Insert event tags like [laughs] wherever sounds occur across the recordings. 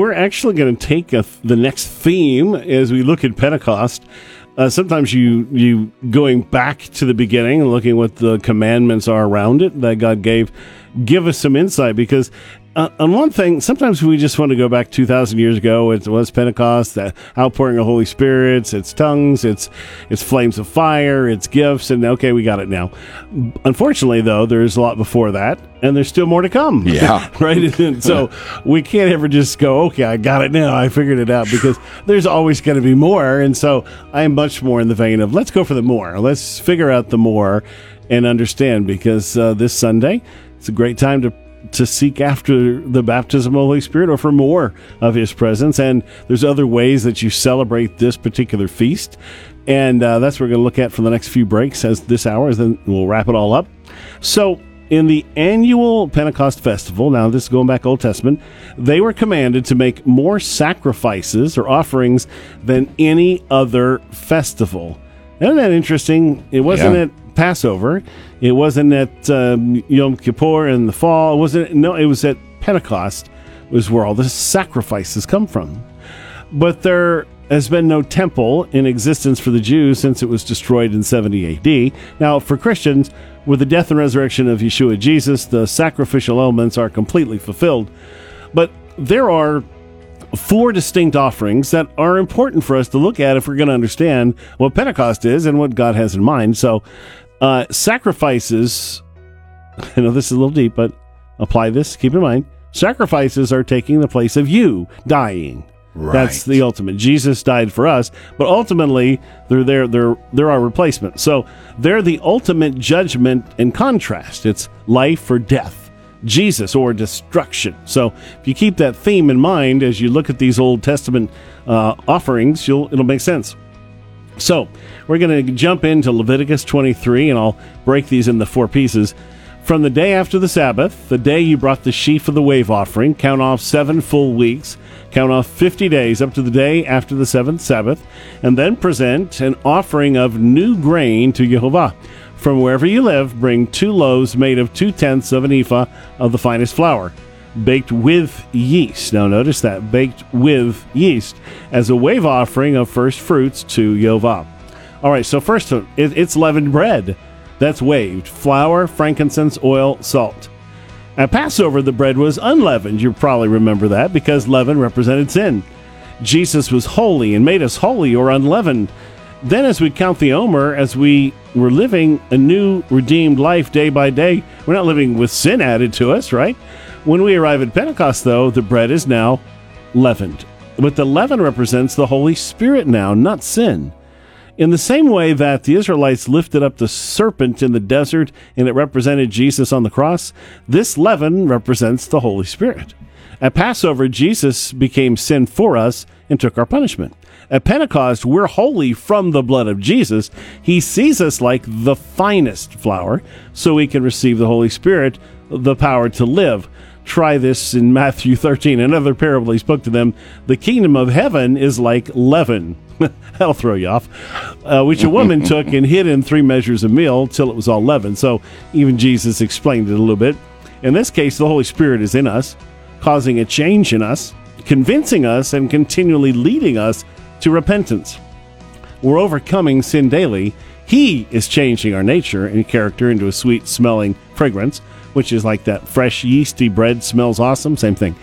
We're actually going to take a, the next theme as we look at Pentecost. Uh, sometimes you you going back to the beginning and looking what the commandments are around it that God gave, give us some insight because uh, on one thing, sometimes we just want to go back 2,000 years ago. It was Pentecost, the outpouring of Holy Spirit, it's tongues, it's, it's flames of fire, it's gifts, and okay, we got it now. Unfortunately, though, there's a lot before that, and there's still more to come. Yeah. [laughs] right? And so we can't ever just go, okay, I got it now, I figured it out, because there's always going to be more. And so I am much more in the vein of let's go for the more. Let's figure out the more and understand, because uh, this Sunday, it's a great time to to seek after the baptism of the Holy Spirit or for more of His presence. And there's other ways that you celebrate this particular feast. And uh, that's what we're going to look at for the next few breaks as this hour, is then we'll wrap it all up. So, in the annual Pentecost festival, now this is going back Old Testament, they were commanded to make more sacrifices or offerings than any other festival. Isn't that interesting? It wasn't Yeah. it Passover. It wasn't at um, Yom Kippur in the fall. It wasn't. No, it was at Pentecost. Was where all the sacrifices come from. But there has been no temple in existence for the Jews since it was destroyed in 70 AD. Now, for Christians, with the death and resurrection of Yeshua Jesus, the sacrificial elements are completely fulfilled. But there are four distinct offerings that are important for us to look at if we're going to understand what Pentecost is and what God has in mind. So, uh, sacrifices, [laughs] I know this is a little deep, but apply this, keep in mind. Sacrifices are taking the place of you dying. That's the ultimate. Jesus died for us, but ultimately they're there. They're they're our replacement. So they're the ultimate judgment and contrast. It's life or death, Jesus or destruction. So if you keep that theme in mind as you look at these Old Testament uh, offerings, you'll it'll make sense. So we're going to jump into Leviticus 23, and I'll break these into four pieces. From the day after the Sabbath, the day you brought the sheaf of the wave offering, count off seven full weeks, count off 50 days up to the day after the seventh Sabbath, and then present an offering of new grain to Jehovah. From wherever you live, bring two loaves made of two tenths of an ephah of the finest flour baked with yeast. Now, notice that baked with yeast as a wave offering of first fruits to Yehovah. All right, so first, uh, it, it's leavened bread that's waved flour, frankincense, oil, salt. At Passover, the bread was unleavened. You probably remember that because leaven represented sin. Jesus was holy and made us holy or unleavened. Then, as we count the Omer, as we were living a new redeemed life day by day, we're not living with sin added to us, right? When we arrive at Pentecost, though, the bread is now leavened. But the leaven represents the Holy Spirit now, not sin. In the same way that the Israelites lifted up the serpent in the desert and it represented Jesus on the cross, this leaven represents the Holy Spirit. At Passover, Jesus became sin for us and took our punishment. At Pentecost, we're holy from the blood of Jesus. He sees us like the finest flour, so we can receive the Holy Spirit, the power to live. Try this in Matthew [laughs] 13, another parable he spoke to them. The kingdom of heaven is like leaven. [laughs] That'll throw you off. Uh, which a woman [laughs] took and hid in three measures of meal till it was all leaven. So even Jesus explained it a little bit. In this case, the Holy Spirit is in us, causing a change in us, convincing us, and continually leading us to repentance. We're overcoming sin daily. He is changing our nature and character into a sweet smelling fragrance, which is like that fresh yeasty bread smells awesome. Same thing.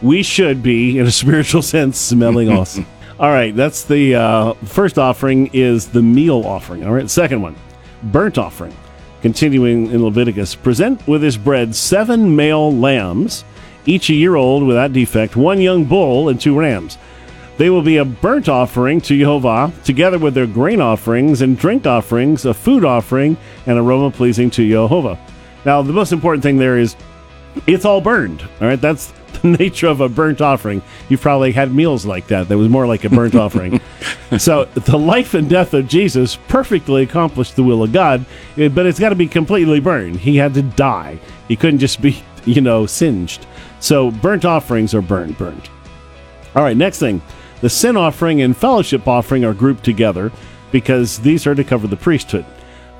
We should be, in a [laughs] spiritual sense, smelling [laughs] awesome. All right, that's the uh, first offering is the meal offering. All right, second one, burnt offering. Continuing in Leviticus, present with this bread seven male lambs, each a year old without defect, one young bull, and two rams. They will be a burnt offering to Jehovah, together with their grain offerings and drink offerings, a food offering, and aroma pleasing to Jehovah. Now, the most important thing there is it's all burned. All right, that's [laughs] the nature of a burnt offering. You've probably had meals like that. That was more like a burnt [laughs] offering. So, the life and death of Jesus perfectly accomplished the will of God, eh, but it's got to be completely burned. He had to die. He couldn't just be, [laughs] you know, singed. So, burnt offerings are burned, burned. All right, next thing. The sin offering and fellowship offering are grouped together because these are to cover the priesthood.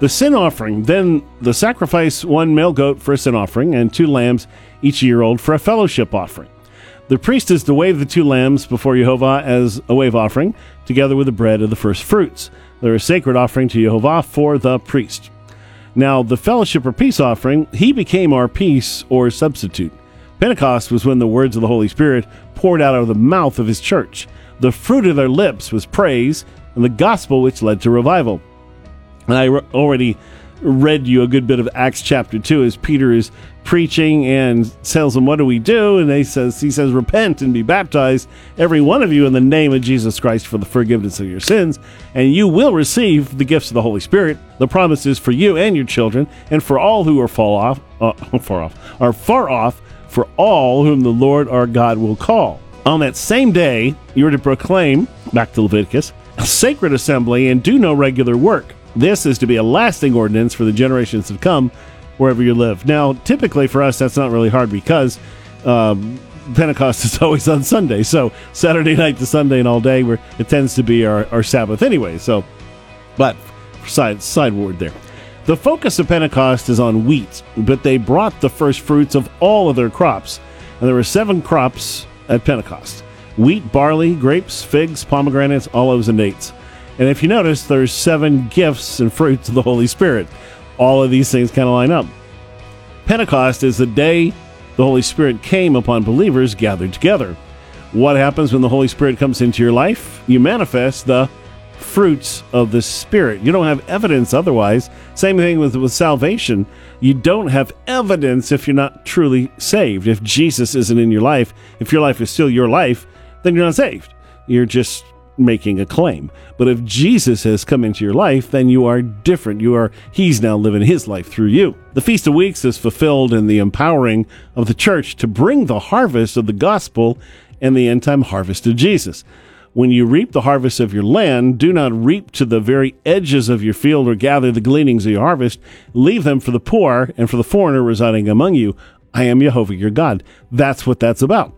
The sin offering, then the sacrifice one male goat for a sin offering and two lambs each year old for a fellowship offering. The priest is to wave the two lambs before Jehovah as a wave offering, together with the bread of the first fruits. They're a sacred offering to Jehovah for the priest. Now, the fellowship or peace offering, he became our peace or substitute. Pentecost was when the words of the Holy Spirit poured out of the mouth of his church. The fruit of their lips was praise, and the gospel which led to revival. And I already read you a good bit of Acts chapter 2 as Peter is preaching and tells them, What do we do? And they says, he says, Repent and be baptized, every one of you, in the name of Jesus Christ for the forgiveness of your sins, and you will receive the gifts of the Holy Spirit. The promise is for you and your children, and for all who are fall off, uh, [laughs] far off, are far off, for all whom the Lord our God will call. On that same day, you are to proclaim, back to Leviticus, a sacred assembly and do no regular work this is to be a lasting ordinance for the generations to come wherever you live. Now, typically for us, that's not really hard because um, Pentecost is [laughs] always on Sunday. So Saturday night to Sunday and all day, where it tends to be our, our Sabbath anyway. So, but side sideward there. The focus of Pentecost is on wheat, but they brought the first fruits of all of their crops. And there were seven crops at Pentecost wheat, barley, grapes, figs, pomegranates, olives, and dates. And if you notice, there's seven gifts and fruits of the Holy Spirit. All of these things kind of line up. Pentecost is the day the Holy Spirit came upon believers gathered together. What happens when the Holy Spirit comes into your life? You manifest the fruits of the Spirit. You don't have evidence otherwise. Same thing with, with salvation. You don't have evidence if you're not truly saved. If Jesus isn't in your life, if your life is still your life, then you're not saved. You're just making a claim. But if Jesus has come into your life, then you are different. You are he's now living his life through you. The Feast of Weeks is fulfilled in the empowering of the church to bring the harvest of the gospel and the end time harvest of Jesus. When you reap the harvest of your land, do not reap to the very edges of your field or gather the gleanings of your harvest. Leave them for the poor and for the foreigner residing among you. I am Jehovah your God. That's what that's about.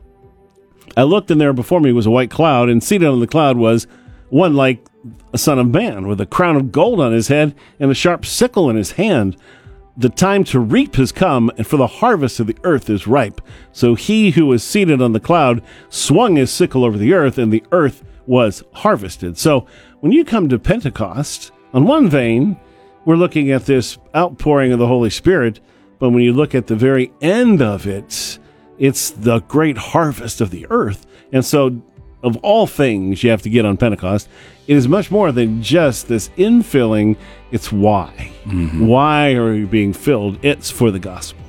I looked, and there before me was a white cloud, and seated on the cloud was one like a son of man, with a crown of gold on his head and a sharp sickle in his hand. The time to reap has come, and for the harvest of the earth is ripe. So he who was seated on the cloud swung his sickle over the earth, and the earth was harvested. So when you come to Pentecost, on one vein, we're looking at this outpouring of the Holy Spirit, but when you look at the very end of it, it's the great harvest of the earth. And so, of all things you have to get on Pentecost, it is much more than just this infilling. It's why. Mm-hmm. Why are you being filled? It's for the gospel.